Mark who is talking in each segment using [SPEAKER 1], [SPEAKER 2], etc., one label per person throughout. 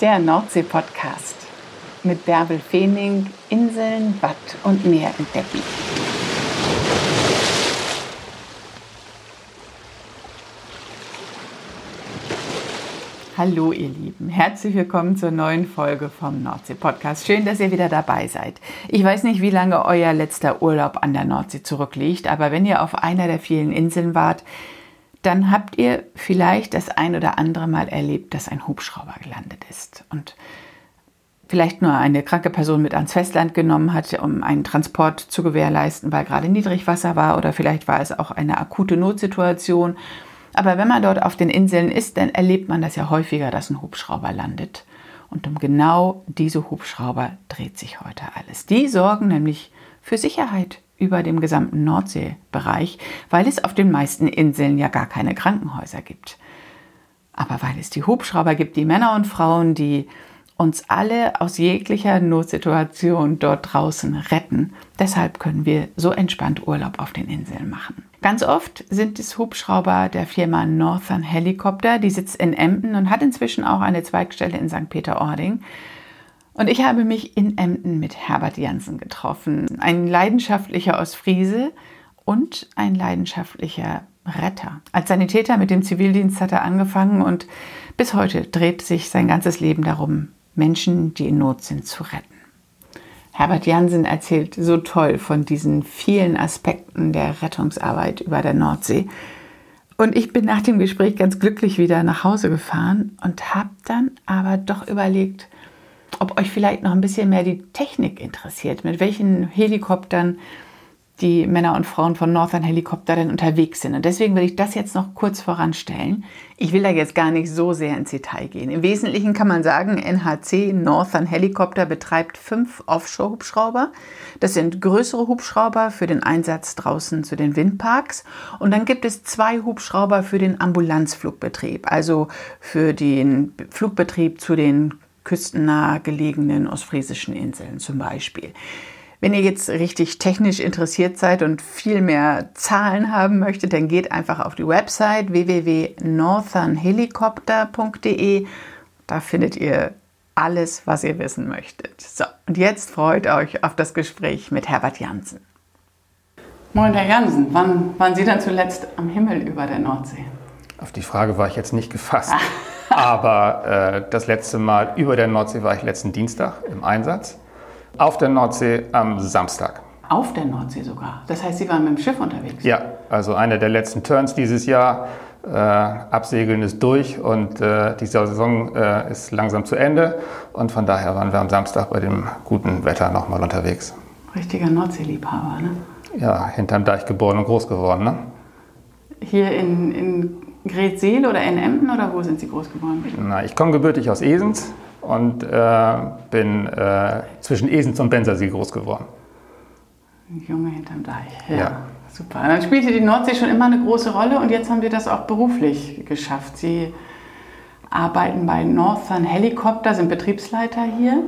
[SPEAKER 1] Der Nordsee-Podcast mit Bärbel Feening, Inseln, Watt und Meer entdecken. Hallo ihr Lieben, herzlich willkommen zur neuen Folge vom Nordsee-Podcast. Schön, dass ihr wieder dabei seid. Ich weiß nicht, wie lange euer letzter Urlaub an der Nordsee zurückliegt, aber wenn ihr auf einer der vielen Inseln wart, dann habt ihr vielleicht das ein oder andere Mal erlebt, dass ein Hubschrauber gelandet ist und vielleicht nur eine kranke Person mit ans Festland genommen hat, um einen Transport zu gewährleisten, weil gerade Niedrigwasser war oder vielleicht war es auch eine akute Notsituation aber wenn man dort auf den Inseln ist, dann erlebt man das ja häufiger, dass ein Hubschrauber landet. Und um genau diese Hubschrauber dreht sich heute alles. Die sorgen nämlich für Sicherheit über dem gesamten Nordseebereich, weil es auf den meisten Inseln ja gar keine Krankenhäuser gibt. Aber weil es die Hubschrauber gibt, die Männer und Frauen, die uns alle aus jeglicher Notsituation dort draußen retten. Deshalb können wir so entspannt Urlaub auf den Inseln machen. Ganz oft sind es Hubschrauber der Firma Northern Helicopter, die sitzt in Emden und hat inzwischen auch eine Zweigstelle in St. Peter-Ording. Und ich habe mich in Emden mit Herbert Jansen getroffen, ein leidenschaftlicher Ostfriese und ein leidenschaftlicher Retter. Als Sanitäter mit dem Zivildienst hat er angefangen und bis heute dreht sich sein ganzes Leben darum, Menschen, die in Not sind, zu retten. Herbert Jansen erzählt so toll von diesen vielen Aspekten der Rettungsarbeit über der Nordsee. Und ich bin nach dem Gespräch ganz glücklich wieder nach Hause gefahren und habe dann aber doch überlegt, ob euch vielleicht noch ein bisschen mehr die Technik interessiert, mit welchen Helikoptern die Männer und Frauen von Northern Helicopter denn unterwegs sind. Und deswegen will ich das jetzt noch kurz voranstellen. Ich will da jetzt gar nicht so sehr ins Detail gehen. Im Wesentlichen kann man sagen, NHC Northern Helicopter betreibt fünf Offshore-Hubschrauber. Das sind größere Hubschrauber für den Einsatz draußen zu den Windparks. Und dann gibt es zwei Hubschrauber für den Ambulanzflugbetrieb, also für den Flugbetrieb zu den küstennah gelegenen ostfriesischen Inseln zum Beispiel. Wenn ihr jetzt richtig technisch interessiert seid und viel mehr Zahlen haben möchtet, dann geht einfach auf die Website www.northernhelicopter.de. Da findet ihr alles, was ihr wissen möchtet. So, und jetzt freut euch auf das Gespräch mit Herbert Jansen. Moin, Herr Jansen. Wann waren Sie dann zuletzt am Himmel über der Nordsee?
[SPEAKER 2] Auf die Frage war ich jetzt nicht gefasst. Aber äh, das letzte Mal über der Nordsee war ich letzten Dienstag im Einsatz. Auf der Nordsee am Samstag.
[SPEAKER 1] Auf der Nordsee sogar. Das heißt, Sie waren mit dem Schiff unterwegs?
[SPEAKER 2] Ja, also einer der letzten Turns dieses Jahr. Äh, Absegeln ist durch und äh, die Saison äh, ist langsam zu Ende. Und von daher waren wir am Samstag bei dem guten Wetter nochmal unterwegs.
[SPEAKER 1] Richtiger Nordseeliebhaber, ne?
[SPEAKER 2] Ja, hinterm Deich geboren und groß geworden, ne?
[SPEAKER 1] Hier in, in Gretseel oder in Emden oder wo sind Sie groß geworden?
[SPEAKER 2] Na, ich komme gebürtig aus Esens und äh, bin äh, zwischen Esens und Bensersee groß geworden.
[SPEAKER 1] Ein Junge hinterm Deich. Ja, ja. Super. Dann spielte die Nordsee schon immer eine große Rolle und jetzt haben Sie das auch beruflich geschafft. Sie arbeiten bei Northern Helicopter, sind Betriebsleiter hier.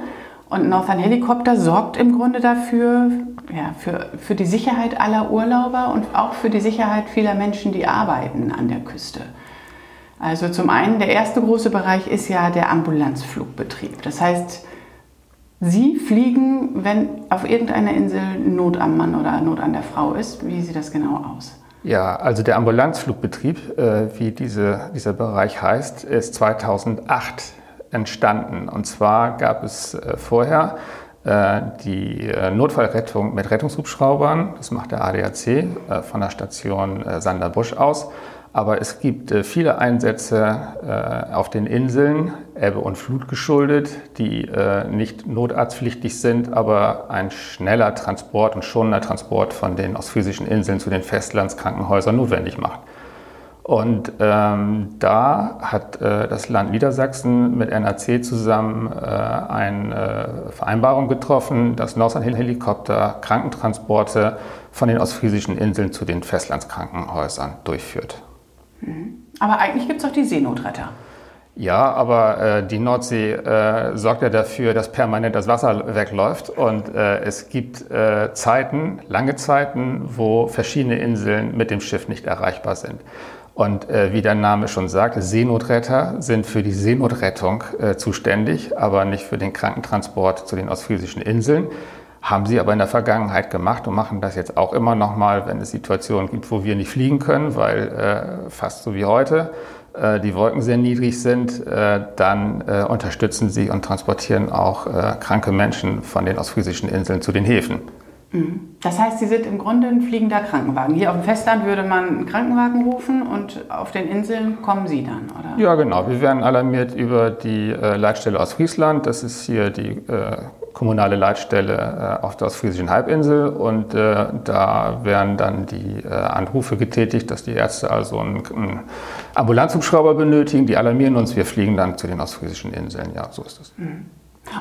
[SPEAKER 1] Und Northern Helicopter sorgt im Grunde dafür, ja, für, für die Sicherheit aller Urlauber und auch für die Sicherheit vieler Menschen, die arbeiten an der Küste. Also zum einen, der erste große Bereich ist ja der Ambulanzflugbetrieb. Das heißt, Sie fliegen, wenn auf irgendeiner Insel Not am Mann oder Not an der Frau ist. Wie sieht das genau aus?
[SPEAKER 2] Ja, also der Ambulanzflugbetrieb, äh, wie diese, dieser Bereich heißt, ist 2008 entstanden. Und zwar gab es äh, vorher äh, die äh, Notfallrettung mit Rettungshubschraubern. Das macht der ADAC von der Station Sanderbusch aus. Aber es gibt viele Einsätze auf den Inseln, Ebbe und Flut geschuldet, die nicht notarztpflichtig sind, aber ein schneller Transport und schonender Transport von den ostfriesischen Inseln zu den Festlandskrankenhäusern notwendig macht. Und ähm, da hat äh, das Land Niedersachsen mit NAC zusammen äh, eine Vereinbarung getroffen, dass Northern Helikopter Krankentransporte von den ostfriesischen Inseln zu den Festlandskrankenhäusern durchführt.
[SPEAKER 1] Aber eigentlich gibt es auch die Seenotretter.
[SPEAKER 2] Ja, aber äh, die Nordsee äh, sorgt ja dafür, dass permanent das Wasser wegläuft. Und äh, es gibt äh, Zeiten, lange Zeiten, wo verschiedene Inseln mit dem Schiff nicht erreichbar sind. Und äh, wie der Name schon sagt, Seenotretter sind für die Seenotrettung äh, zuständig, aber nicht für den Krankentransport zu den ostfriesischen Inseln. Haben sie aber in der Vergangenheit gemacht und machen das jetzt auch immer noch mal, wenn es Situationen gibt, wo wir nicht fliegen können, weil äh, fast so wie heute äh, die Wolken sehr niedrig sind, äh, dann äh, unterstützen sie und transportieren auch kranke Menschen von den ostfriesischen Inseln zu den Häfen.
[SPEAKER 1] Das heißt, Sie sind im Grunde ein fliegender Krankenwagen. Hier auf dem Festland würde man einen Krankenwagen rufen und auf den Inseln kommen Sie dann, oder?
[SPEAKER 2] Ja, genau. Wir werden alarmiert über die Leitstelle aus Friesland. Das ist hier die kommunale Leitstelle äh, auf der ostfriesischen Halbinsel und äh, da werden dann die äh, Anrufe getätigt, dass die Ärzte also einen, einen Ambulanzhubschrauber benötigen, die alarmieren uns, wir fliegen dann zu den ostfriesischen Inseln. Ja, so ist es. Mhm.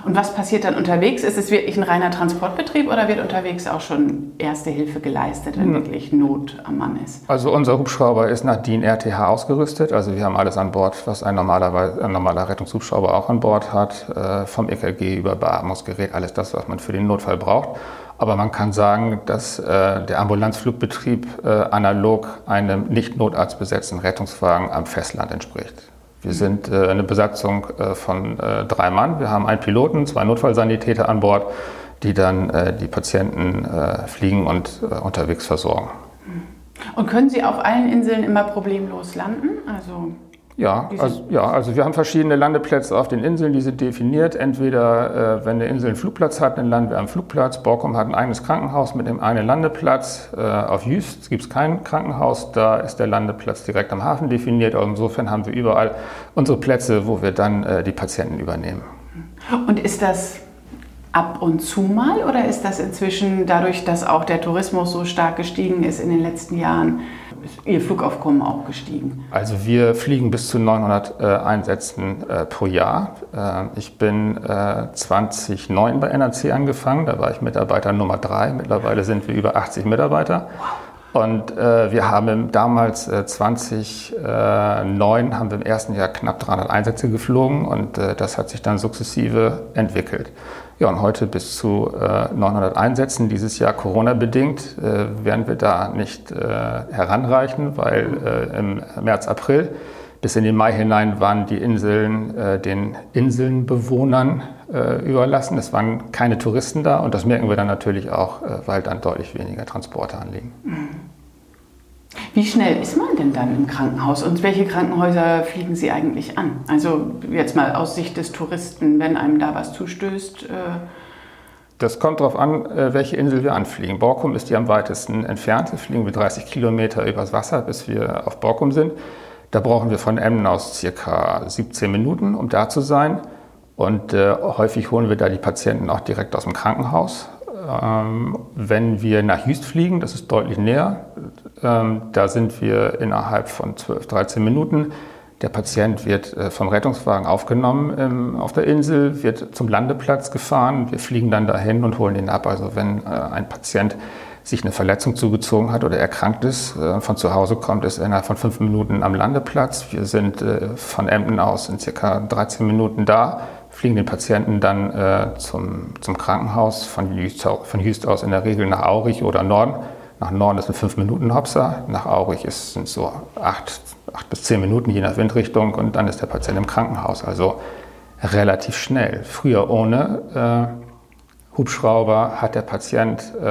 [SPEAKER 1] Und was passiert dann unterwegs? Ist es wirklich ein reiner Transportbetrieb oder wird unterwegs auch schon Erste Hilfe geleistet, wenn hm. wirklich Not am Mann ist?
[SPEAKER 2] Also unser Hubschrauber ist nach DIN RTH ausgerüstet. Also wir haben alles an Bord, was ein, normaler, ein normaler Rettungshubschrauber auch an Bord hat. Äh, vom EKG über Beatmungsgerät, alles das, was man für den Notfall braucht. Aber man kann sagen, dass äh, der Ambulanzflugbetrieb äh, analog einem nicht notarztbesetzten Rettungswagen am Festland entspricht. Wir sind äh, eine Besatzung äh, von äh, drei Mann. Wir haben einen Piloten, zwei Notfallsanitäter an Bord, die dann die Patienten fliegen und unterwegs versorgen.
[SPEAKER 1] Und können Sie auf allen Inseln immer problemlos landen? Also
[SPEAKER 2] ja, also, ja, also wir haben verschiedene Landeplätze auf den Inseln, die sind definiert. Entweder, äh, wenn eine Insel einen Flugplatz hat, dann landen wir am Flugplatz. Borkum hat ein eigenes Krankenhaus mit dem einen Landeplatz. Äh, auf Jüst gibt es kein Krankenhaus, da ist der Landeplatz direkt am Hafen definiert. Also insofern haben wir überall unsere Plätze, wo wir dann äh, die Patienten übernehmen.
[SPEAKER 1] Und ist das ab und zu mal oder ist das inzwischen dadurch, dass auch der Tourismus so stark gestiegen ist in den letzten Jahren, Ihr Flugaufkommen auch gestiegen?
[SPEAKER 2] Also wir fliegen bis zu 900 äh, Einsätzen äh, pro Jahr. Äh, ich bin 2009 äh, bei NRC angefangen, da war ich Mitarbeiter Nummer drei. Mittlerweile sind wir über 80 Mitarbeiter. Und äh, wir haben damals äh, 2009 haben wir im ersten Jahr knapp 300 Einsätze geflogen und äh, das hat sich dann sukzessive entwickelt. Ja, und heute bis zu äh, 900 Einsätzen, dieses Jahr Corona-bedingt, äh, werden wir da nicht äh, heranreichen, weil äh, im März, April bis in den Mai hinein waren die Inseln äh, den Inselnbewohnern äh, überlassen. Es waren keine Touristen da und das merken wir dann natürlich auch, weil dann deutlich weniger Transporte anliegen. Mhm.
[SPEAKER 1] Wie schnell ist man denn dann im Krankenhaus und welche Krankenhäuser fliegen Sie eigentlich an? Also jetzt mal aus Sicht des Touristen, wenn einem da was zustößt. Äh
[SPEAKER 2] das kommt darauf an, äh, welche Insel wir anfliegen. Borkum ist die am weitesten entfernt. Da fliegen wir 30 Kilometer übers Wasser, bis wir auf Borkum sind. Da brauchen wir von Emden aus circa 17 Minuten, um da zu sein. Und äh, häufig holen wir da die Patienten auch direkt aus dem Krankenhaus. Ähm, wenn wir nach Jüst fliegen, das ist deutlich näher, da sind wir innerhalb von 12, 13 Minuten. Der Patient wird äh, vom Rettungswagen aufgenommen ähm, auf der Insel, wird zum Landeplatz gefahren. Wir fliegen dann dahin und holen ihn ab. Also wenn äh, ein Patient sich eine Verletzung zugezogen hat oder erkrankt ist, äh, von zu Hause kommt, ist er innerhalb von fünf Minuten am Landeplatz. Wir sind von Emden aus in circa 13 Minuten da fliegen den Patienten dann zum, zum Krankenhaus von Jüst aus in der Regel nach Aurich oder Norden. Nach Norden ist ein 5-Minuten-Hopser, nach Aurich sind so 8, 8 bis 10 Minuten, je nach Windrichtung, und dann ist der Patient im Krankenhaus. Also relativ schnell. Früher ohne äh, Hubschrauber hat der Patient äh,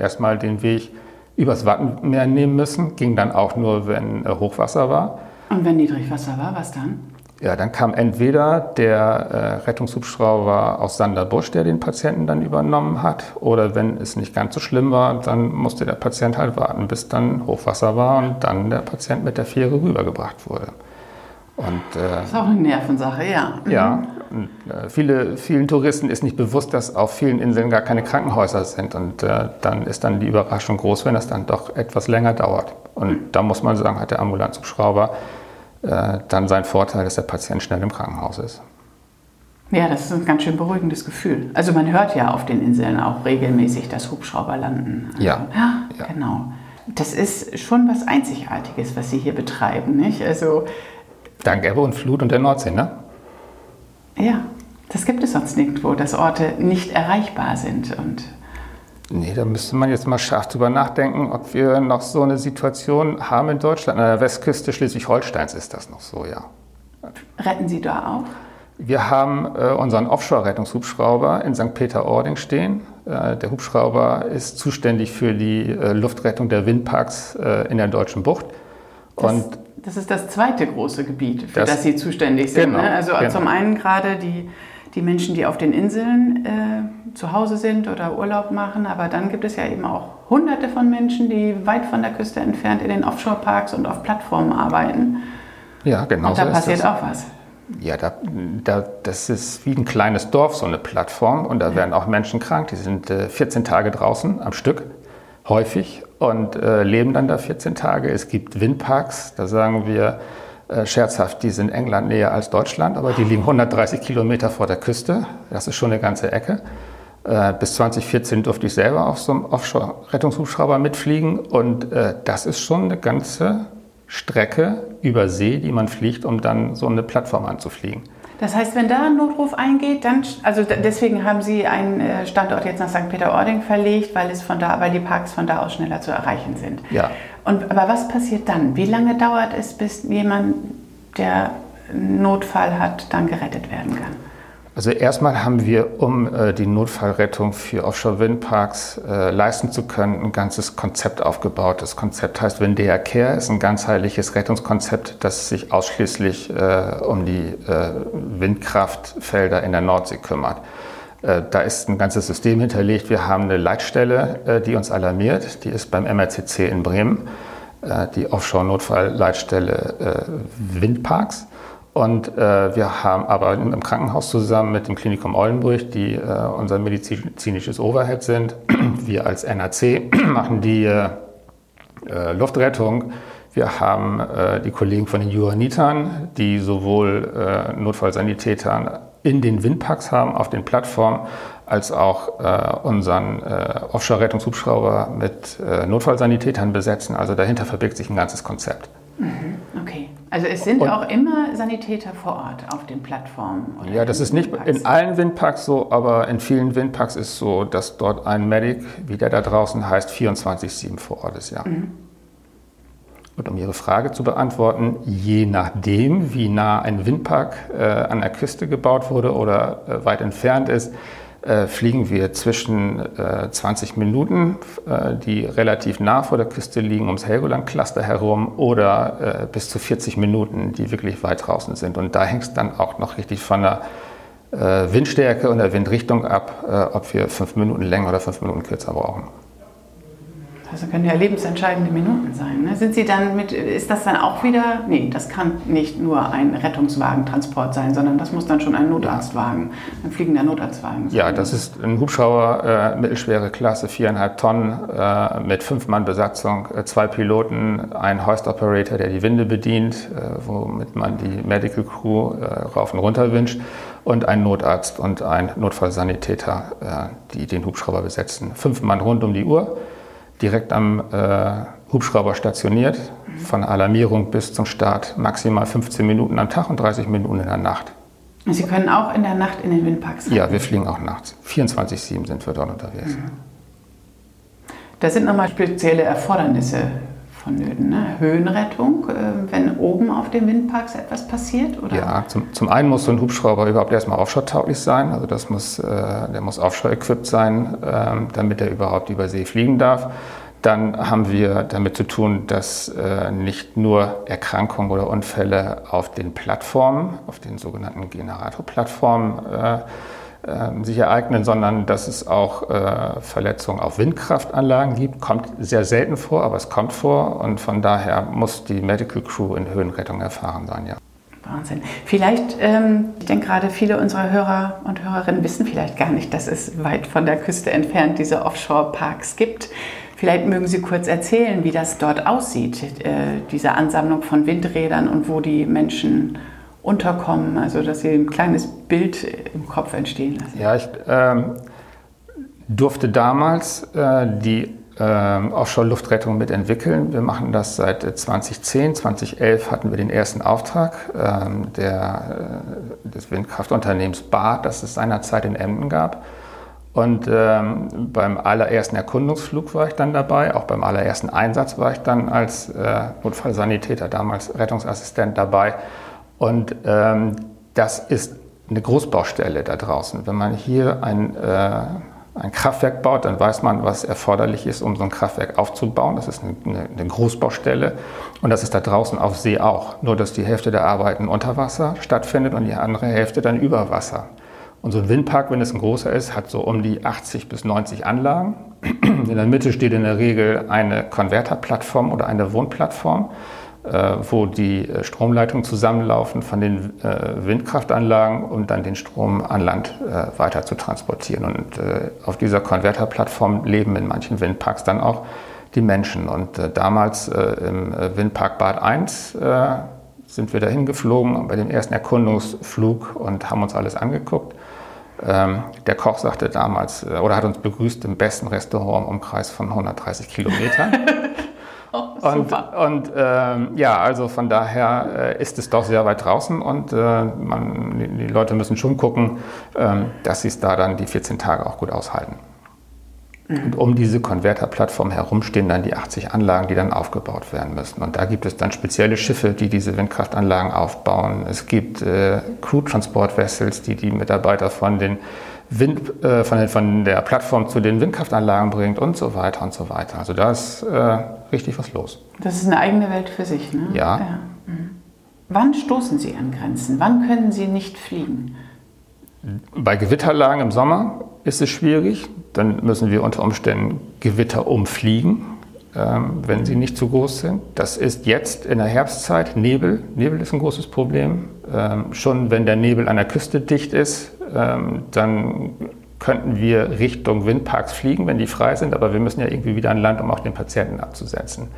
[SPEAKER 2] erstmal den Weg übers Wattenmeer nehmen müssen, ging dann auch nur, wenn äh, Hochwasser war.
[SPEAKER 1] Und wenn Niedrigwasser war, was dann?
[SPEAKER 2] Ja, dann kam entweder der äh, Rettungshubschrauber aus Sanderbusch, der den Patienten dann übernommen hat, oder wenn es nicht ganz so schlimm war, dann musste der Patient halt warten, bis dann Hochwasser war und dann der Patient mit der Fähre rübergebracht wurde.
[SPEAKER 1] Und, äh, das ist auch eine Nervensache, ja.
[SPEAKER 2] Mhm. Ja, und, äh, viele, vielen Touristen ist nicht bewusst, dass auf vielen Inseln gar keine Krankenhäuser sind. Und äh, dann ist dann die Überraschung groß, wenn das dann doch etwas länger dauert. Und da muss man sagen, hat der Ambulanzhubschrauber äh, dann sein Vorteil, dass der Patient schnell im Krankenhaus ist.
[SPEAKER 1] Ja, das ist ein ganz schön beruhigendes Gefühl. Also man hört ja auf den Inseln auch regelmäßig, dass Hubschrauber landen. Also,
[SPEAKER 2] ja.
[SPEAKER 1] ja. Genau. Das ist schon was Einzigartiges, was Sie hier betreiben, nicht? Also
[SPEAKER 2] Dank Ebbe und Flut und der Nordsee, ne?
[SPEAKER 1] Ja, das gibt es sonst nirgendwo, dass Orte nicht erreichbar sind und
[SPEAKER 2] Nee, da müsste man jetzt mal scharf drüber nachdenken, ob wir noch so eine Situation haben in Deutschland. An der Westküste Schleswig-Holsteins ist das noch so, ja.
[SPEAKER 1] Retten Sie da auch?
[SPEAKER 2] Wir haben äh, unseren Offshore-Rettungshubschrauber in St. Peter-Ording stehen. Äh, der Hubschrauber ist zuständig für die äh, Luftrettung der Windparks äh, in der deutschen Bucht.
[SPEAKER 1] Und das, das ist das zweite große Gebiet, für das, das Sie zuständig sind. Genau, ne? Also genau. zum einen gerade die, die Menschen, die auf den Inseln äh, zu Hause sind oder Urlaub machen, aber dann gibt es ja eben auch hunderte von Menschen, die weit von der Küste entfernt in den Offshore-Parks und auf Plattformen arbeiten.
[SPEAKER 2] Ja, genau.
[SPEAKER 1] Und da so passiert auch was.
[SPEAKER 2] Ja, da, da, das ist wie ein kleines Dorf, so eine Plattform. Und da werden auch Menschen krank. Die sind äh, 14 Tage draußen am Stück, häufig, und äh, leben dann da 14 Tage. Es gibt Windparks, da sagen wir scherzhaft, die sind England näher als Deutschland, aber die liegen 130 Kilometer vor der Küste. Das ist schon eine ganze Ecke. Äh, bis 2014 durfte ich selber auf so einem Offshore-Rettungshubschrauber mitfliegen. Und äh, das ist schon eine ganze Strecke über See, die man fliegt, um dann so eine Plattform anzufliegen.
[SPEAKER 1] Das heißt, wenn da ein Notruf eingeht, dann, also deswegen haben Sie einen äh, Standort jetzt nach St. Peter-Ording verlegt, weil es von da, weil die Parks von da aus schneller zu erreichen sind.
[SPEAKER 2] Ja.
[SPEAKER 1] Und, aber was passiert dann? Wie lange dauert es, bis jemand, der einen Notfall hat, dann gerettet werden kann?
[SPEAKER 2] Also erstmal haben wir, um äh, die Notfallrettung für Offshore-Windparks äh, leisten zu können, ein ganzes Konzept aufgebaut. Das Konzept heißt Windea Care, ist ein ganzheitliches Rettungskonzept, das sich ausschließlich äh, um die äh, Windkraftfelder in der Nordsee kümmert. Äh, da ist ein ganzes System hinterlegt. Wir haben eine Leitstelle, äh, die uns alarmiert. Die ist beim MRCC in Bremen, die Offshore-Notfallleitstelle Windparks. Und äh, wir haben aber im Krankenhaus zusammen mit dem Klinikum Oldenburg, die äh, unser medizinisches Overhead sind, wir als NAC machen die äh, Luftrettung. Wir haben äh, die Kollegen von den Johannitern, die sowohl äh, Notfallsanitätern in den Windparks haben, auf den Plattformen, als auch äh, unseren Offshore-Rettungshubschrauber mit Notfallsanitätern besetzen. Also dahinter verbirgt sich ein ganzes Konzept.
[SPEAKER 1] Mhm, okay. Also es sind und, auch immer Sanitäter vor Ort auf den Plattformen.
[SPEAKER 2] ja, das ist nicht in allen Windparks so, aber in vielen Windparks ist es so, dass dort ein Medic, wie der da draußen heißt, 24-7 vor Ort ist, ja. Mhm. Und um Ihre Frage zu beantworten, je nachdem, wie nah ein Windpark äh, an der Küste gebaut wurde oder äh, weit entfernt ist, äh, fliegen wir zwischen äh, 20 Minuten, äh, die relativ nah vor der Küste liegen, ums Helgoland-Cluster herum, oder äh, bis zu 40 Minuten, die wirklich weit draußen sind. Und da hängt es dann auch noch richtig von der äh, Windstärke und der Windrichtung ab, äh, ob wir fünf Minuten länger oder fünf Minuten kürzer brauchen.
[SPEAKER 1] Also können ja lebensentscheidende Minuten sein. Ne? Sind Sie dann mit, ist das dann auch wieder, nee, das kann nicht nur ein Rettungswagentransport sein, sondern das muss dann schon ein Notarztwagen, ein fliegender Notarztwagen sein.
[SPEAKER 2] Ja, das ist ein Hubschrauber, äh, mittelschwere Klasse, viereinhalb Tonnen, äh, mit fünf Mann Besatzung, äh, zwei Piloten, ein Hoist Operator, der die Winde bedient, äh, womit man die Medical Crew äh, rauf und runter wünscht und ein Notarzt und ein Notfallsanitäter, äh, die den Hubschrauber besetzen. Fünf Mann rund um die Uhr direkt am äh, Hubschrauber stationiert, von Alarmierung bis zum Start maximal 15 Minuten am Tag und 30 Minuten in der Nacht.
[SPEAKER 1] Sie können auch in der Nacht in den Windparks
[SPEAKER 2] rein? Ja, wir fliegen auch nachts. 24-7 sind wir dort unterwegs. Mhm.
[SPEAKER 1] Da sind nochmal spezielle Erfordernisse vonnöten. Ne? Höhenrettung, äh, wenn oben auf den Windparks etwas passiert? Oder?
[SPEAKER 2] Ja, zum, zum einen muss so ein Hubschrauber überhaupt erstmal offshore-tauglich sein. Also das muss, äh, der muss offshore-equipped sein, äh, damit er überhaupt über See fliegen darf. Dann haben wir damit zu tun, dass äh, nicht nur Erkrankungen oder Unfälle auf den Plattformen, auf den sogenannten Generatorplattformen äh, sich ereignen, sondern dass es auch äh, Verletzungen auf Windkraftanlagen gibt. Kommt sehr selten vor, aber es kommt vor und von daher muss die Medical Crew in Höhenrettung erfahren sein, ja.
[SPEAKER 1] Wahnsinn. Vielleicht, ähm, ich denke gerade, viele unserer Hörer und Hörerinnen wissen vielleicht gar nicht, dass es weit von der Küste entfernt diese Offshore-Parks gibt. Vielleicht mögen Sie kurz erzählen, wie das dort aussieht, äh, diese Ansammlung von Windrädern und wo die Menschen unterkommen, also dass Sie ein kleines Bild im Kopf entstehen lassen?
[SPEAKER 2] Ja, ich ähm, durfte damals äh, die äh, Offshore-Luftrettung mitentwickeln. Wir machen das seit 2010. 2011 hatten wir den ersten Auftrag ähm, der, äh, des Windkraftunternehmens BART, das es seinerzeit in Emden gab. Und ähm, beim allerersten Erkundungsflug war ich dann dabei, auch beim allerersten Einsatz war ich dann als äh, Notfallsanitäter, damals Rettungsassistent dabei. Und ähm, das ist eine Großbaustelle da draußen. Wenn man hier ein, äh, ein Kraftwerk baut, dann weiß man, was erforderlich ist, um so ein Kraftwerk aufzubauen. Das ist eine, eine Großbaustelle und das ist da draußen auf See auch. Nur, dass die Hälfte der Arbeiten unter Wasser stattfindet und die andere Hälfte dann über Wasser. Und so ein Windpark, wenn es ein großer ist, hat so um die 80 bis 90 Anlagen. In der Mitte steht in der Regel eine Konverterplattform oder eine Wohnplattform, wo die äh, Stromleitungen zusammenlaufen von den äh, Windkraftanlagen, um dann den Strom an Land weiter zu transportieren. Und auf dieser Konverterplattform leben in manchen Windparks dann auch die Menschen. Und damals im Windpark Bad 1 sind wir dahin geflogen bei dem ersten Erkundungsflug und haben uns alles angeguckt. Ähm, der Koch sagte damals, äh, oder hat uns begrüßt im besten Restaurant im Umkreis von 130 Kilometern. oh, und, und ähm, ja, also von daher äh, ist es doch sehr weit draußen und äh, man, die, Leute müssen schon gucken, ähm, dass sie es da dann die 14 Tage auch gut aushalten. Und um diese Konverterplattform herum stehen dann die 80 Anlagen, die dann aufgebaut werden müssen. Und da gibt es dann spezielle Schiffe, die diese Windkraftanlagen aufbauen. Es gibt äh, Crew-Transport-Vessels, die die Mitarbeiter von, den Wind, äh, von, den, von, der Plattform zu den Windkraftanlagen bringt und so weiter und so weiter. Also da ist äh, richtig was los.
[SPEAKER 1] Das ist eine eigene Welt für sich, ne?
[SPEAKER 2] Ja. ja.
[SPEAKER 1] Mhm. Wann stoßen Sie an Grenzen? Wann können Sie nicht fliegen?
[SPEAKER 2] Bei Gewitterlagen im Sommer ist es schwierig. Dann müssen wir unter Umständen Gewitter umfliegen, wenn sie nicht zu groß sind. Das ist jetzt in der Herbstzeit Nebel. Nebel ist ein großes Problem. Ähm, schon wenn der Nebel an der Küste dicht ist, ähm, dann könnten wir Richtung Windparks fliegen, wenn die frei sind, aber wir müssen ja irgendwie wieder an Land, um auch den Patienten abzusetzen.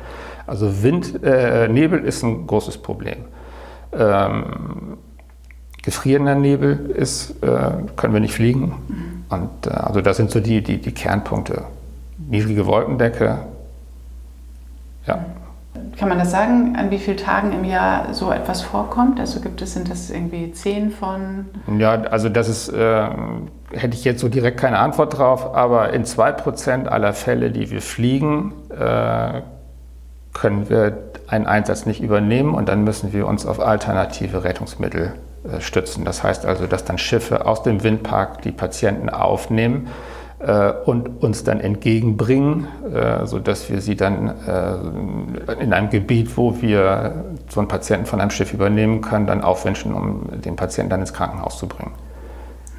[SPEAKER 2] Also Wind, äh, Nebel ist ein großes Problem. Ähm, gefrierender Nebel ist, äh, können wir nicht fliegen. Und äh, also das sind so die, die, die Kernpunkte. Niedrige Wolkendecke, ja.
[SPEAKER 1] Kann man das sagen, an wie vielen Tagen im Jahr so etwas vorkommt? Also gibt es, sind das irgendwie zehn von?
[SPEAKER 2] Ja, also das ist, äh, hätte ich jetzt so direkt keine Antwort drauf, aber in zwei Prozent aller Fälle, die wir fliegen, äh, können wir einen Einsatz nicht übernehmen und dann müssen wir uns auf alternative Rettungsmittel äh, stützen. Das heißt also, dass dann Schiffe aus dem Windpark die Patienten aufnehmen und uns dann entgegenbringen, äh, sodass wir sie dann äh, in einem Gebiet, wo wir so einen Patienten von einem Schiff übernehmen können, dann aufwünschen, um den Patienten dann ins Krankenhaus zu bringen.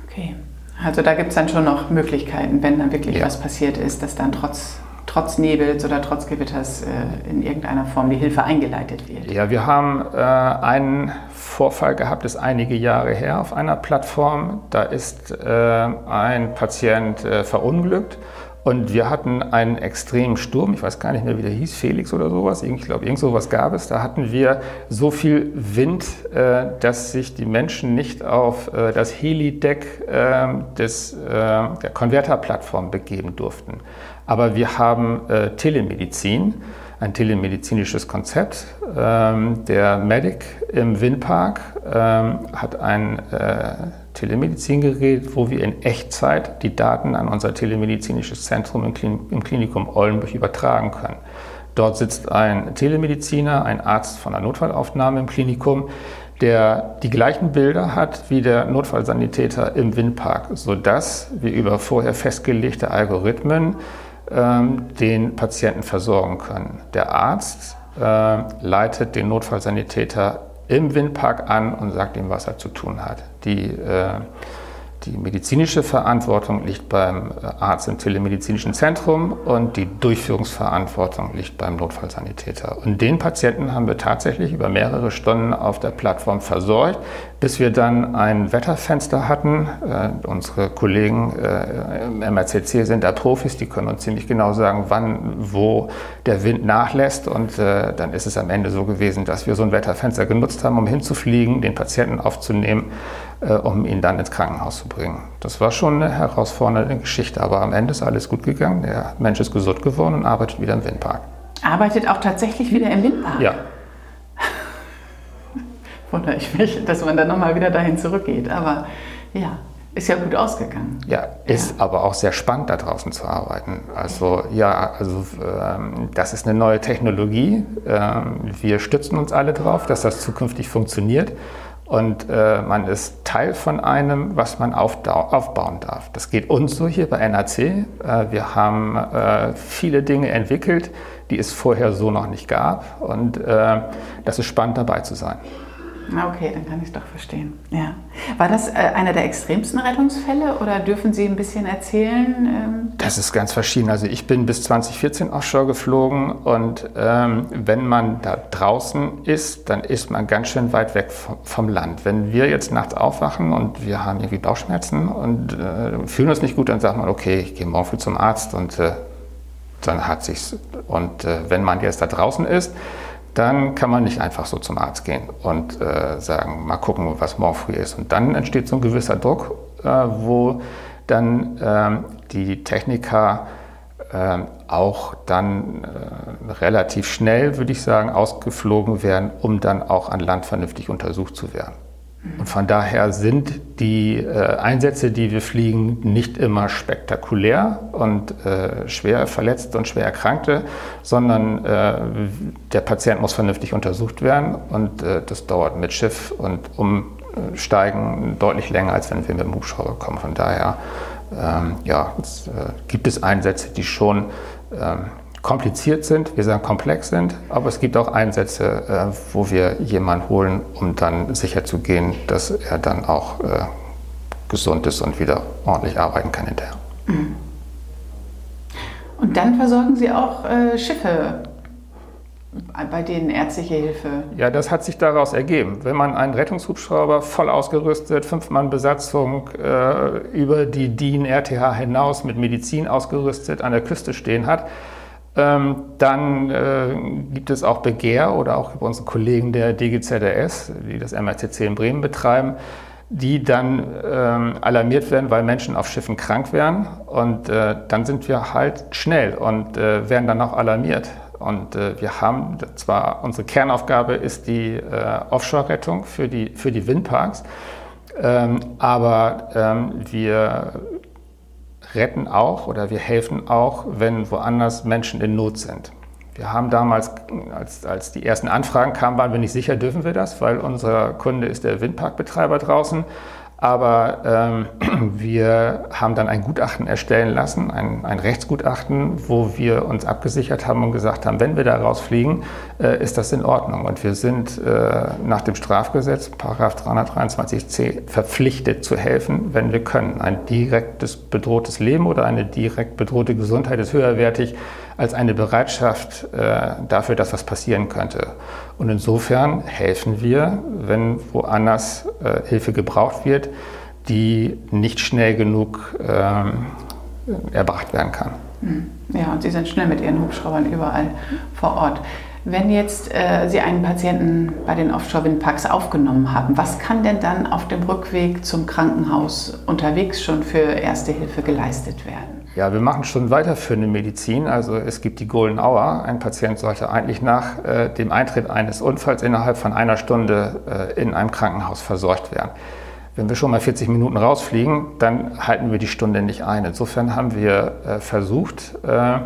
[SPEAKER 1] Okay, also da gibt es dann schon noch Möglichkeiten, wenn dann wirklich ja. was passiert ist, dass dann trotz trotz Nebels oder trotz Gewitters äh, in irgendeiner Form die Hilfe eingeleitet wird.
[SPEAKER 2] Ja, wir haben äh, einen Vorfall gehabt, das ist einige Jahre her auf einer Plattform. Da ist äh, ein Patient äh, verunglückt und wir hatten einen extremen Sturm, ich weiß gar nicht mehr, wie der hieß, Felix oder sowas, ich glaube, irgend sowas gab es. Da hatten wir so viel Wind, äh, dass sich die Menschen nicht auf äh, das Helideck des, der Konverterplattform begeben durften. Aber wir haben äh, Telemedizin, ein telemedizinisches Konzept. Ähm, der Medic im Windpark ähm, hat ein äh, Telemedizingerät, wo wir in Echtzeit die Daten an unser telemedizinisches Zentrum im, Klin im Klinikum Oldenburg übertragen können. Dort sitzt ein Telemediziner, ein Arzt von der Notfallaufnahme im Klinikum, der die gleichen Bilder hat wie der Notfallsanitäter im Windpark, sodass wir über vorher festgelegte Algorithmen den Patienten versorgen können. Der Arzt äh, leitet den Notfallsanitäter im Windpark an und sagt ihm, was er zu tun hat. Die äh, die medizinische Verantwortung liegt beim Arzt im telemedizinischen Zentrum und die Durchführungsverantwortung liegt beim Notfallsanitäter. Und den Patienten haben wir tatsächlich über mehrere Stunden auf der Plattform versorgt, bis wir dann ein Wetterfenster hatten. Äh, unsere Kollegen äh, im MRCC sind da Profis, die können uns ziemlich genau sagen, wann, wo der Wind nachlässt. Und äh, dann ist es am Ende so gewesen, dass wir so ein Wetterfenster genutzt haben, um hinzufliegen, den Patienten aufzunehmen äh, um ihn dann ins Krankenhaus zu bringen. Das war schon eine herausfordernde Geschichte, aber am Ende ist alles gut gegangen. Der Mensch ist gesund geworden und arbeitet wieder im Windpark.
[SPEAKER 1] Arbeitet auch tatsächlich wieder im Windpark?
[SPEAKER 2] Ja.
[SPEAKER 1] Wundere ich mich, dass man dann nochmal wieder dahin zurückgeht. Aber ja, Ist ja gut ausgegangen.
[SPEAKER 2] Ja, ist ja. aber auch sehr spannend, da draußen zu arbeiten. Also ja, also ähm, das ist eine neue Technologie. Ähm, wir stützen uns alle darauf, dass das zukünftig funktioniert. Und äh, man ist Teil von einem, was man aufbauen darf. Das geht uns so hier bei NAC. Äh, wir haben äh, viele Dinge entwickelt, die es vorher so noch nicht gab. Und äh, das ist spannend dabei zu sein.
[SPEAKER 1] Ah, okay, dann kann ich es doch verstehen. Ja. War das äh, einer der extremsten Rettungsfälle oder dürfen Sie ein bisschen erzählen?
[SPEAKER 2] Ähm? Das ist ganz verschieden. Also ich bin bis 2014 offshore geflogen und ähm, wenn man da draußen ist, dann ist man ganz schön weit weg vom, vom Land. Wenn wir jetzt nachts aufwachen und wir haben irgendwie Bauchschmerzen und äh, fühlen uns nicht gut, dann sagt man, okay, ich gehe morgen früh zum Arzt und äh, dann hat sich's. Und äh, wenn man jetzt da draußen ist, dann kann man nicht einfach so zum Arzt gehen und äh, sagen, mal gucken, was morgen früh ist. Und dann entsteht so ein gewisser Druck, äh, wo dann ähm, die Techniker äh, auch dann äh, relativ schnell, würde ich sagen, ausgeflogen werden, um dann auch an Land vernünftig untersucht zu werden. Und von daher sind die äh, Einsätze, die wir fliegen, nicht immer spektakulär und äh, schwer Verletzte und schwer Erkrankte, sondern äh, der Patient muss vernünftig untersucht werden und äh, das dauert mit Schiff und Umsteigen deutlich länger, als wenn wir mit dem Hubschrauber kommen. Von daher ähm, ja, es, äh, gibt es Einsätze, die schon ähm, kompliziert sind, wir sagen komplex sind, aber es gibt auch Einsätze, äh, wo wir jemanden holen, um dann sicher zu gehen, dass er dann auch äh, gesund ist und wieder ordentlich arbeiten kann hinterher. Mhm.
[SPEAKER 1] Und dann versorgen Sie auch äh, Schiffe, bei denen ärztliche Hilfe.
[SPEAKER 2] Ja, das hat sich daraus ergeben. Wenn man einen Rettungshubschrauber voll ausgerüstet, fünf Mann Besatzung äh, über die DIN RTH hinaus mit Medizin ausgerüstet an der Küste stehen hat, dann äh, gibt es auch Begehr oder auch über unsere Kollegen der DGZRS, die das MRCC in Bremen betreiben, die dann ähm, alarmiert werden, weil Menschen auf Schiffen krank werden. Und äh, dann sind wir halt schnell und äh, werden dann auch alarmiert. Und äh, wir haben zwar, unsere Kernaufgabe ist die äh, Offshore-Rettung für die, für die Windparks, ähm, aber ähm, wir retten auch oder wir helfen auch, wenn woanders Menschen in Not sind. Wir haben damals, als, als die ersten Anfragen kamen, waren wir nicht sicher, dürfen wir das, weil unser Kunde ist der Windparkbetreiber draußen. Aber ähm, wir haben dann ein Gutachten erstellen lassen, ein, ein, Rechtsgutachten, wo wir uns abgesichert haben und gesagt haben, wenn wir da rausfliegen, äh, ist das in Ordnung. Und wir sind äh, nach dem Strafgesetz, Paragraph 323c, verpflichtet zu helfen, wenn wir können. Ein direktes bedrohtes Leben oder eine direkt bedrohte Gesundheit ist höherwertig als eine Bereitschaft äh, dafür, dass was passieren könnte. Und insofern helfen wir, wenn woanders äh, Hilfe gebraucht wird, die nicht schnell genug ähm, erbracht werden kann.
[SPEAKER 1] Hm. Ja, und Sie sind schnell mit Ihren Hubschraubern überall vor Ort. Wenn jetzt äh, Sie einen Patienten bei den Offshore-Windparks aufgenommen haben, was kann denn dann auf dem Rückweg zum Krankenhaus unterwegs schon für Erste Hilfe geleistet werden?
[SPEAKER 2] Ja, wir machen schon weiterführende Medizin. Also es gibt die Golden Hour. Ein Patient sollte eigentlich nach äh, dem Eintritt eines Unfalls innerhalb von einer Stunde äh, in einem Krankenhaus versorgt werden. Wenn wir schon mal 40 Minuten rausfliegen, dann halten wir die Stunde nicht ein. Insofern haben wir äh, versucht, äh,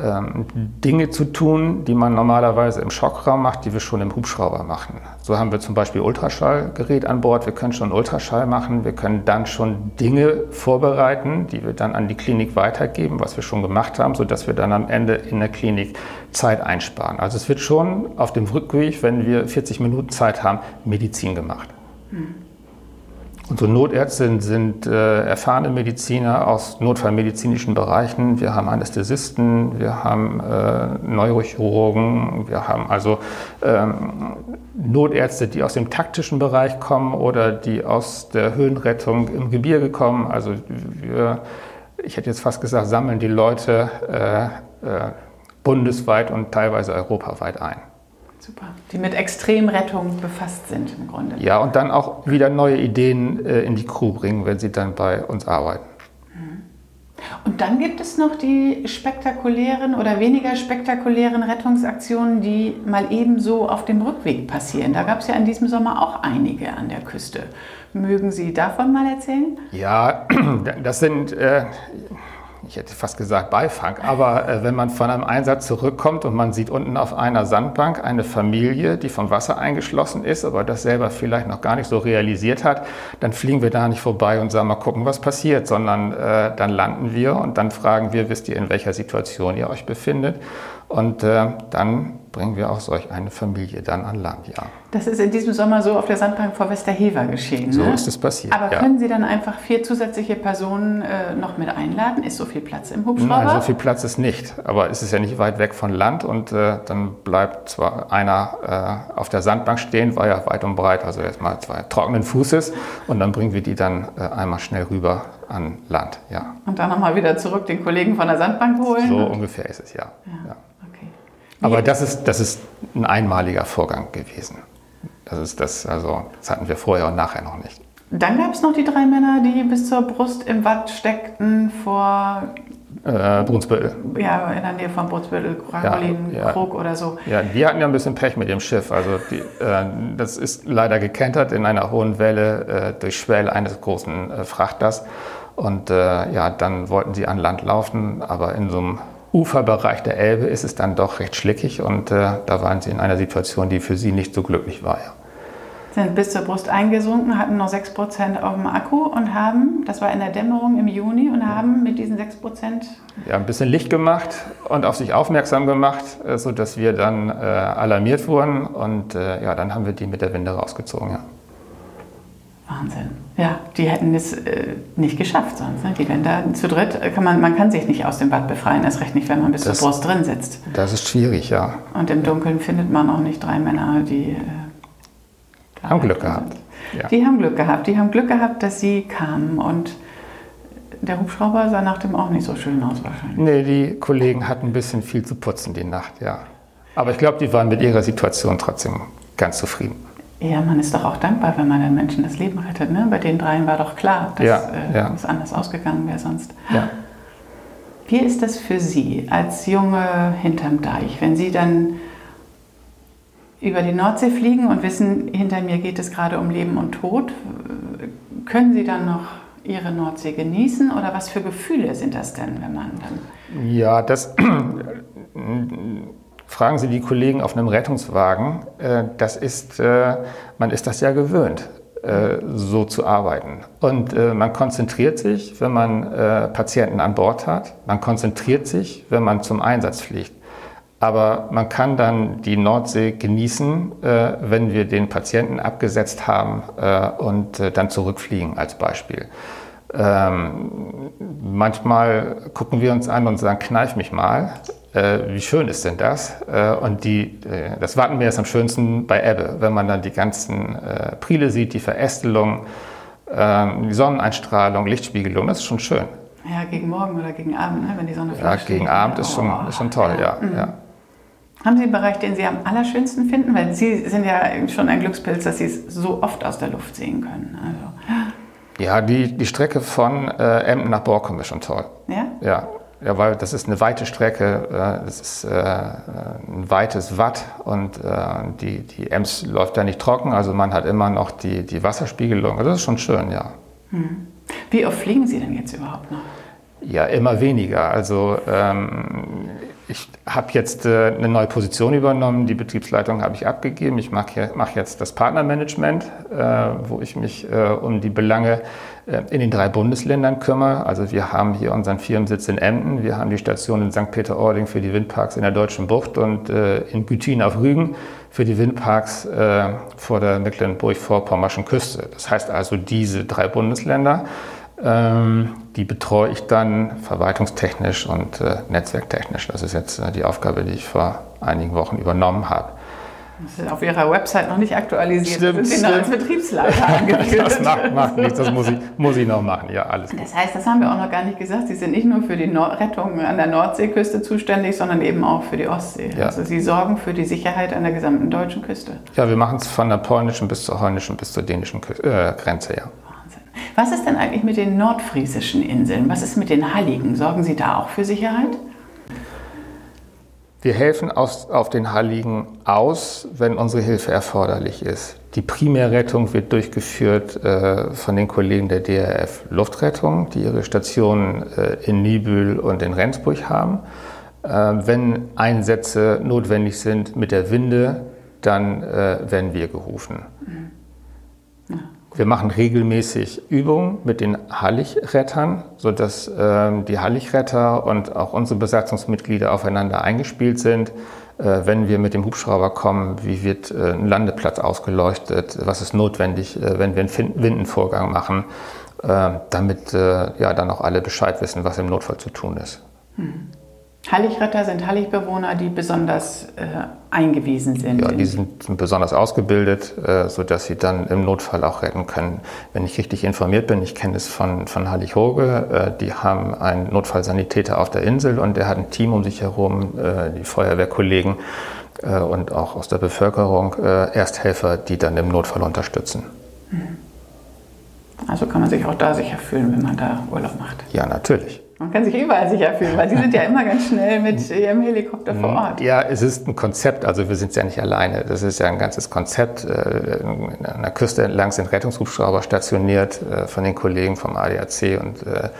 [SPEAKER 2] ähm, Dinge zu tun, die man normalerweise im Schockraum macht, die wir schon im Hubschrauber machen. So haben wir zum Beispiel Ultraschallgerät an Bord. Wir können schon Ultraschall machen. Wir können dann schon Dinge vorbereiten, die wir dann an die Klinik weitergeben, was wir schon gemacht haben, sodass wir dann am Ende in der Klinik Zeit einsparen. Also es wird schon auf dem Rückweg, wenn wir 40 Minuten Zeit haben, Medizin gemacht. Hm. Unsere Notärzte sind äh, erfahrene Mediziner aus notfallmedizinischen Bereichen. Wir haben Anästhesisten, wir haben äh, Neurochirurgen, wir haben also ähm, Notärzte, die aus dem taktischen Bereich kommen oder die aus der Höhenrettung im Gebirge kommen. Also wir, ich hätte jetzt fast gesagt, sammeln die Leute äh, äh bundesweit und teilweise europaweit ein.
[SPEAKER 1] Super. Die mit Extremrettung befasst sind im Grunde.
[SPEAKER 2] Ja, und dann auch wieder neue Ideen äh, in die Crew bringen, wenn sie dann bei uns arbeiten.
[SPEAKER 1] Und dann gibt es noch die spektakulären oder weniger spektakulären Rettungsaktionen, die mal ebenso auf dem Rückweg passieren. Da gab es ja in diesem Sommer auch einige an der Küste. Mögen Sie davon mal erzählen?
[SPEAKER 2] Ja, das sind, äh, ich hätte fast gesagt Beifang, aber äh, wenn man von einem Einsatz zurückkommt und man sieht unten auf einer Sandbank eine Familie, die vom Wasser eingeschlossen ist, aber das selber vielleicht noch gar nicht so realisiert hat, dann fliegen wir da nicht vorbei und sagen mal gucken, was passiert, sondern äh, dann landen wir und dann fragen wir, wisst ihr, in welcher Situation ihr euch befindet? Und äh, dann bringen wir auch solch eine Familie dann an Land, ja.
[SPEAKER 1] Das ist in diesem Sommer so auf der Sandbank vor Westerhever geschehen.
[SPEAKER 2] So
[SPEAKER 1] ne?
[SPEAKER 2] ist es passiert.
[SPEAKER 1] Aber
[SPEAKER 2] ja.
[SPEAKER 1] können Sie dann einfach vier zusätzliche Personen äh, noch mit einladen? Ist so viel Platz im Hubschrauber?
[SPEAKER 2] Nein, so viel Platz ist nicht. Aber es ist ja nicht weit weg von Land und äh, dann bleibt zwar einer äh, auf der Sandbank stehen, war ja weit und breit, also jetzt mal zwei trockenen Fußes und dann bringen wir die dann äh, einmal schnell rüber an Land, ja.
[SPEAKER 1] Und dann nochmal wieder zurück den Kollegen von der Sandbank holen?
[SPEAKER 2] So ungefähr ist es, ja.
[SPEAKER 1] ja.
[SPEAKER 2] ja. Aber das ist, das ist ein einmaliger Vorgang gewesen. Das ist das, also das hatten wir vorher und nachher noch nicht.
[SPEAKER 1] Dann gab es noch die drei Männer, die bis zur Brust im Watt steckten vor
[SPEAKER 2] äh, Brunsbüttel.
[SPEAKER 1] Ja, in der Nähe von Brunsbüttel, Rangolin, ja, ja. Krug oder so.
[SPEAKER 2] Ja, die hatten ja ein bisschen Pech mit dem Schiff. Also die, äh, das ist leider gekentert in einer hohen Welle äh, durch Schwell eines großen äh, Frachters. Und äh, ja, dann wollten sie an Land laufen, aber in so einem Uferbereich der Elbe ist es dann doch recht schlickig und äh, da waren sie in einer Situation, die für sie nicht so glücklich war. Ja.
[SPEAKER 1] Sind bis zur Brust eingesunken, hatten noch 6% auf dem Akku und haben, das war in der Dämmerung im Juni, und haben mit diesen 6%...
[SPEAKER 2] Ja, ein bisschen Licht gemacht und auf sich aufmerksam gemacht, äh, sodass wir dann äh, alarmiert wurden und äh, ja, dann haben wir die mit der Winde rausgezogen. Ja.
[SPEAKER 1] Wahnsinn. Ja, die hätten es äh, nicht geschafft sonst. Ne? Die wären da zu dritt, äh, kann man, man kann sich nicht aus dem Bad befreien, erst recht nicht, wenn man bis das, zur Brust drin sitzt.
[SPEAKER 2] Das ist schwierig, ja.
[SPEAKER 1] Und im Dunkeln findet man auch nicht drei Männer, die...
[SPEAKER 2] Äh, haben Glück gehabt.
[SPEAKER 1] Ja. Die haben Glück gehabt. Die haben Glück gehabt, dass sie kamen und der Hubschrauber sah nach dem auch nicht so schön aus wahrscheinlich.
[SPEAKER 2] Nee, die Kollegen hatten ein bisschen viel zu putzen die Nacht, ja. Aber ich glaube, die waren mit ihrer Situation trotzdem ganz zufrieden.
[SPEAKER 1] Ja, man ist doch auch dankbar, wenn man den Menschen das Leben rettet. Ne? Bei den dreien war doch klar, dass
[SPEAKER 2] ja,
[SPEAKER 1] äh,
[SPEAKER 2] ja.
[SPEAKER 1] es anders ausgegangen wäre sonst.
[SPEAKER 2] Ja.
[SPEAKER 1] Wie ist das für Sie als Junge hinterm Deich, wenn Sie dann über die Nordsee fliegen und wissen, hinter mir geht es gerade um Leben und Tod? Können Sie dann noch Ihre Nordsee genießen oder was für Gefühle sind das denn, wenn man dann...
[SPEAKER 2] Ja, das Fragen Sie die Kollegen auf einem Rettungswagen, äh, das ist, äh, man ist das ja gewöhnt, äh, so zu arbeiten. Und man konzentriert sich, wenn man Patienten an Bord hat, man konzentriert sich, wenn man zum Einsatz fliegt. Aber man kann dann die Nordsee genießen, wenn wir den Patienten abgesetzt haben und dann zurückfliegen als Beispiel. Ähm, manchmal gucken wir uns an und sagen, kneif mich mal äh, wie schön ist denn das? Äh, und die, äh, das Wattenmeer ist am schönsten bei Ebbe, wenn man dann die ganzen äh, Priele sieht, die Verästelung, ähm, die Sonneneinstrahlung, Lichtspiegelung, das ist schon schön.
[SPEAKER 1] Ja, gegen Morgen oder gegen Abend, ne, wenn die Sonne
[SPEAKER 2] Ja, gegen steht. Abend ist schon, ist schon toll, ja. Mhm. ja.
[SPEAKER 1] Haben Sie einen Bereich, den Sie am allerschönsten finden? Weil Sie sind ja schon ein Glückspilz, dass Sie es so oft aus der Luft sehen können. Also.
[SPEAKER 2] Ja, die, die Strecke von äh, Emden nach Borkum ist schon toll.
[SPEAKER 1] Ja?
[SPEAKER 2] Ja, ja, weil das ist eine weite Strecke, äh, das ist äh, ein weites Watt und äh, die, die Ems läuft da nicht trocken, also man hat immer noch die, die Wasserspiegelung. Also das ist schon schön, ja.
[SPEAKER 1] Hm. Wie oft fliegen Sie denn jetzt überhaupt noch?
[SPEAKER 2] Ja, immer weniger. Also ähm, ich habe jetzt äh, eine neue Position übernommen, die Betriebsleitung habe ich abgegeben. Ich mache mach jetzt das Partnermanagement, äh, wo ich mich äh, um die Belange in den drei Bundesländern kümmere. Also wir haben hier unseren Firmensitz in Emden, wir haben die Station in St. Peter-Ording für die Windparks in der Deutschen Bucht und in Gütin auf Rügen für die Windparks vor der Mecklenburg-Vorpommerschen Küste. Das heißt also diese drei Bundesländer. Ähm, die betreue ich dann verwaltungstechnisch und äh, netzwerktechnisch. Das ist jetzt äh, die Aufgabe, die ich vor einigen Wochen übernommen habe.
[SPEAKER 1] Das ist auf Ihrer Website noch nicht aktualisiert.
[SPEAKER 2] Stimmt,
[SPEAKER 1] das sind Sie noch als Betriebsleiter angeführt.
[SPEAKER 2] das macht, macht nichts, das muss ich, muss ich noch machen. Ja, alles
[SPEAKER 1] gut. Das heißt, das haben wir auch noch gar nicht gesagt. Sie sind nicht nur für die Nord Rettung an der Nordseeküste zuständig, sondern eben auch für die Ostsee. Ja. Also Sie sorgen für die Sicherheit an der gesamten deutschen Küste.
[SPEAKER 2] Ja, wir machen es von der polnischen bis zur holländischen bis zur dänischen Kü äh, Grenze, ja.
[SPEAKER 1] Was ist denn eigentlich mit den nordfriesischen Inseln? Was ist mit den Halligen? Sorgen Sie da auch für Sicherheit?
[SPEAKER 2] Wir helfen aus, auf den Halligen aus, wenn unsere Hilfe erforderlich ist. Die Primärrettung wird durchgeführt äh, von den Kollegen der DRF Luftrettung, die ihre Stationen äh, in Nibül und in Rendsburg haben. Äh, wenn Einsätze notwendig sind mit der Winde, dann äh, werden wir gerufen. Mhm. Wir machen regelmäßig Übungen mit den Halligrettern, sodass äh, die Halligretter und auch unsere Besatzungsmitglieder aufeinander eingespielt sind. Äh, wenn wir mit dem Hubschrauber kommen, wie wird äh, ein Landeplatz ausgeleuchtet, was ist notwendig, äh, wenn wir einen Windenvorgang machen, äh, damit äh, ja, dann auch alle Bescheid wissen, was im Notfall zu tun ist.
[SPEAKER 1] Mhm. Halligretter sind Halligbewohner, die besonders äh, eingewiesen sind.
[SPEAKER 2] Ja, die sind, sind besonders ausgebildet, äh, sodass sie dann im Notfall auch retten können. Wenn ich richtig informiert bin, ich kenne es von, von Hallig-Hoge, äh, die haben einen Notfallsanitäter auf der Insel und der hat ein Team um sich herum, äh, die Feuerwehrkollegen äh, und auch aus der Bevölkerung äh, Ersthelfer, die dann im Notfall unterstützen. Mhm.
[SPEAKER 1] Also kann man sich auch da sicher fühlen, wenn man da Urlaub macht.
[SPEAKER 2] Ja, natürlich.
[SPEAKER 1] Man kann sich überall sicher fühlen, weil Sie sind ja immer ganz schnell mit Ihrem Helikopter vor Ort.
[SPEAKER 2] Ja, es ist ein Konzept, also wir sind ja nicht alleine. Das ist ja ein ganzes Konzept. Äh, an der Küste entlang sind Rettungshubschrauber stationiert äh, von den Kollegen vom ADAC und äh,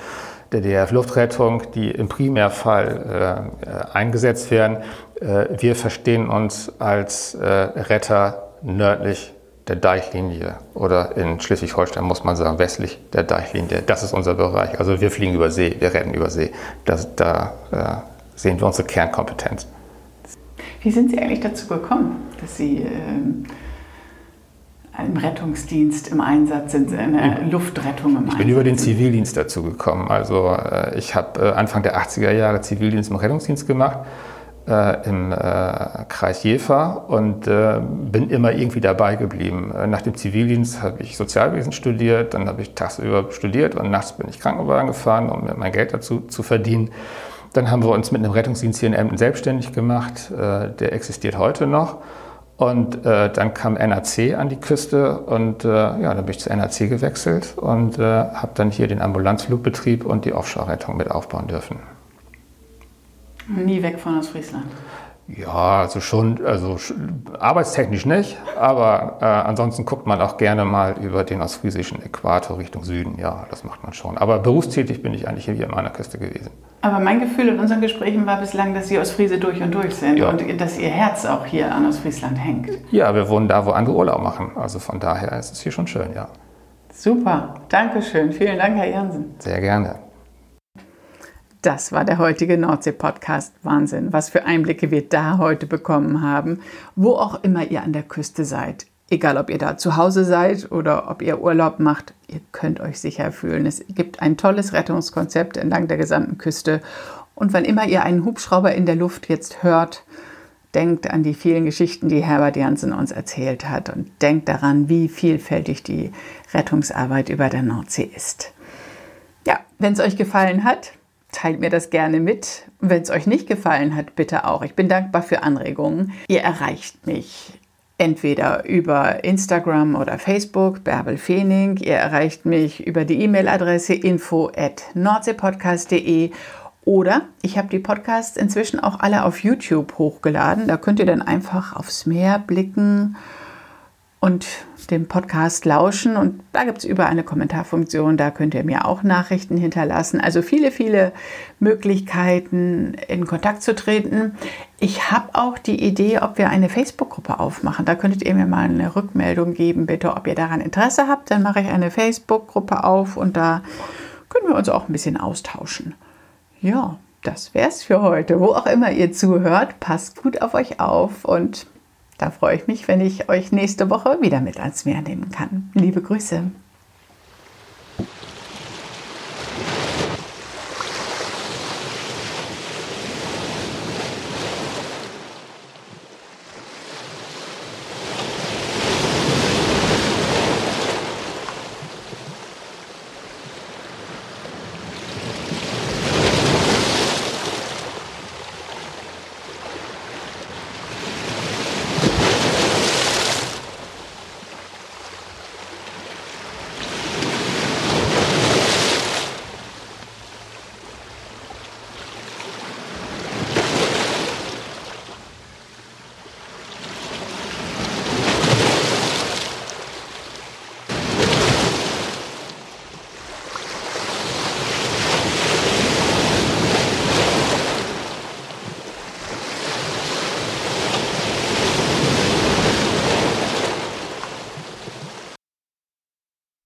[SPEAKER 2] der DRF Luftrettung, die im Primärfall eingesetzt werden. Wir verstehen uns als Retter nördlich der Deichlinie oder in Schleswig-Holstein muss man sagen westlich der Deichlinie. Das ist unser Bereich. Also wir fliegen über See, wir retten über See. Das, da äh, sehen wir unsere Kernkompetenz.
[SPEAKER 1] Wie sind Sie eigentlich dazu gekommen, dass Sie ähm, im Rettungsdienst im Einsatz sind, in der Luftrettung im
[SPEAKER 2] Einsatz? Ich bin über den Zivildienst dazu gekommen. Also äh, ich habe äh, Anfang der 80er Jahre Zivildienst im Rettungsdienst gemacht äh, im äh, Kreis Jever und äh, bin immer irgendwie dabei geblieben. Äh, nach dem Zivildienst habe ich Sozialwesen studiert, dann habe ich tagsüber studiert und nachts bin ich Krankenwagen gefahren, um mein Geld dazu zu verdienen. Dann haben wir uns mit einem Rettungsdienst hier in Emden selbstständig gemacht. Äh, der existiert heute noch. Und äh, dann kam NAC an die Küste und äh, ja, dann bin ich zu NAC gewechselt und äh, habe dann hier den Ambulanzflugbetrieb und die Offshore-Rettung mit aufbauen dürfen.
[SPEAKER 1] Nie weg von Ostfriesland.
[SPEAKER 2] Ja, also schon, also arbeitstechnisch nicht, aber äh, ansonsten guckt man auch gerne mal über den ostfriesischen Äquator Richtung Süden. Ja, das macht man schon. Aber berufstätig bin ich eigentlich hier an meiner Küste gewesen.
[SPEAKER 1] Aber mein Gefühl in unseren Gesprächen war bislang, dass Sie Ostfriese durch und durch sind ja. und dass Ihr Herz auch hier an Ostfriesland hängt.
[SPEAKER 2] Ja, wir wohnen da, wo andere Urlaub machen. Also von daher ist es hier schon schön, ja.
[SPEAKER 1] Super, Dankeschön. Vielen Dank, Herr Jansen.
[SPEAKER 2] Sehr gerne.
[SPEAKER 1] Das war der heutige Nordsee-Podcast. Wahnsinn, was für Einblicke wir da heute bekommen haben, wo auch immer ihr an der Küste seid. Egal, ob ihr da zu Hause seid oder ob ihr Urlaub macht, ihr könnt euch sicher fühlen. Es gibt ein tolles Rettungskonzept entlang der gesamten Küste. Und wann immer ihr einen Hubschrauber in der Luft jetzt hört, denkt an die vielen Geschichten, die Herbert Janssen uns erzählt hat und denkt daran, wie vielfältig die Rettungsarbeit über der Nordsee ist. Ja, wenn es euch gefallen hat, teilt mir das gerne mit. Wenn es euch nicht gefallen hat, bitte auch. Ich bin dankbar für Anregungen. Ihr erreicht mich entweder über Instagram oder Facebook, Bärbel Feening. Ihr erreicht mich über die E-Mail-Adresse info at nordseepodcast.de oder ich habe die Podcasts inzwischen auch alle auf YouTube hochgeladen. Da könnt ihr dann einfach aufs Meer blicken und dem Podcast lauschen. Und da gibt es überall eine Kommentarfunktion, da könnt ihr mir auch Nachrichten hinterlassen. Also viele, viele Möglichkeiten, in Kontakt zu treten. Ich habe auch die Idee, ob wir eine Facebook-Gruppe aufmachen. Da könntet ihr mir mal eine Rückmeldung geben, bitte, ob ihr daran Interesse habt. Dann mache ich eine Facebook-Gruppe auf und da können wir uns auch ein bisschen austauschen. Ja, das wäre es für heute. Wo auch immer ihr zuhört, passt gut auf euch auf und da freue ich mich, wenn ich euch nächste Woche wieder mit ans Meer nehmen kann. Liebe Grüße.